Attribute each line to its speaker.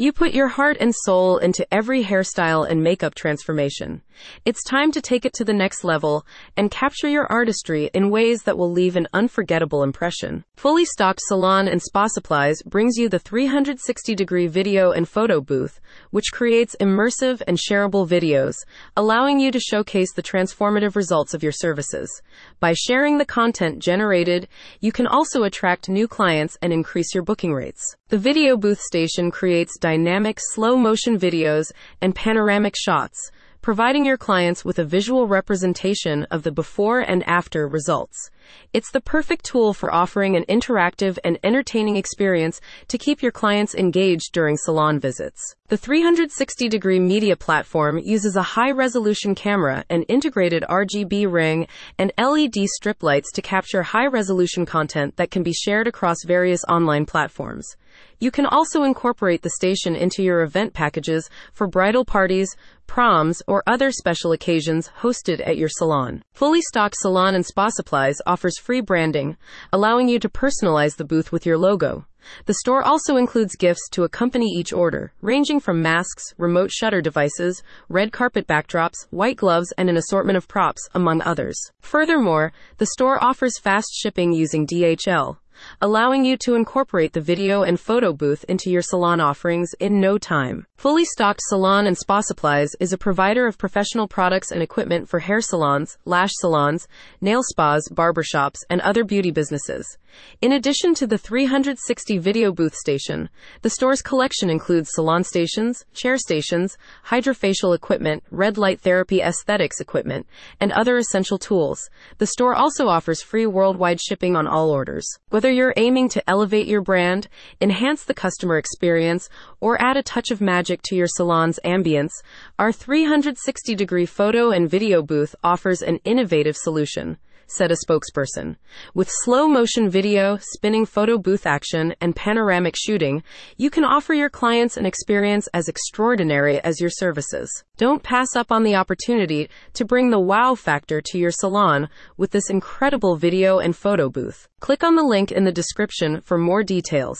Speaker 1: You put your heart and soul into every hairstyle and makeup transformation. It's time to take it to the next level and capture your artistry in ways that will leave an unforgettable impression. Fully stocked salon and spa supplies brings you the 360 degree video and photo booth, which creates immersive and shareable videos, allowing you to showcase the transformative results of your services. By sharing the content generated, you can also attract new clients and increase your booking rates. The video booth station creates dynamic slow motion videos and panoramic shots, providing your clients with a visual representation of the before and after results. It's the perfect tool for offering an interactive and entertaining experience to keep your clients engaged during salon visits. The 360 degree media platform uses a high resolution camera, an integrated RGB ring, and LED strip lights to capture high resolution content that can be shared across various online platforms. You can also incorporate the station into your event packages for bridal parties, proms, or other special occasions hosted at your salon. Fully stocked salon and spa supplies offers free branding, allowing you to personalize the booth with your logo. The store also includes gifts to accompany each order, ranging from masks, remote shutter devices, red carpet backdrops, white gloves, and an assortment of props, among others. Furthermore, the store offers fast shipping using DHL allowing you to incorporate the video and photo booth into your salon offerings in no time. Fully stocked salon and spa supplies is a provider of professional products and equipment for hair salons, lash salons, nail spas, barbershops, and other beauty businesses. In addition to the 360 video booth station, the store's collection includes salon stations, chair stations, hydrofacial equipment, red light therapy aesthetics equipment, and other essential tools. The store also offers free worldwide shipping on all orders. Whether you're aiming to elevate your brand, enhance the customer experience, or add a touch of magic to your salon's ambience, our 360 degree photo and video booth offers an innovative solution said a spokesperson. With slow motion video, spinning photo booth action, and panoramic shooting, you can offer your clients an experience as extraordinary as your services. Don't pass up on the opportunity to bring the wow factor to your salon with this incredible video and photo booth. Click on the link in the description for more details.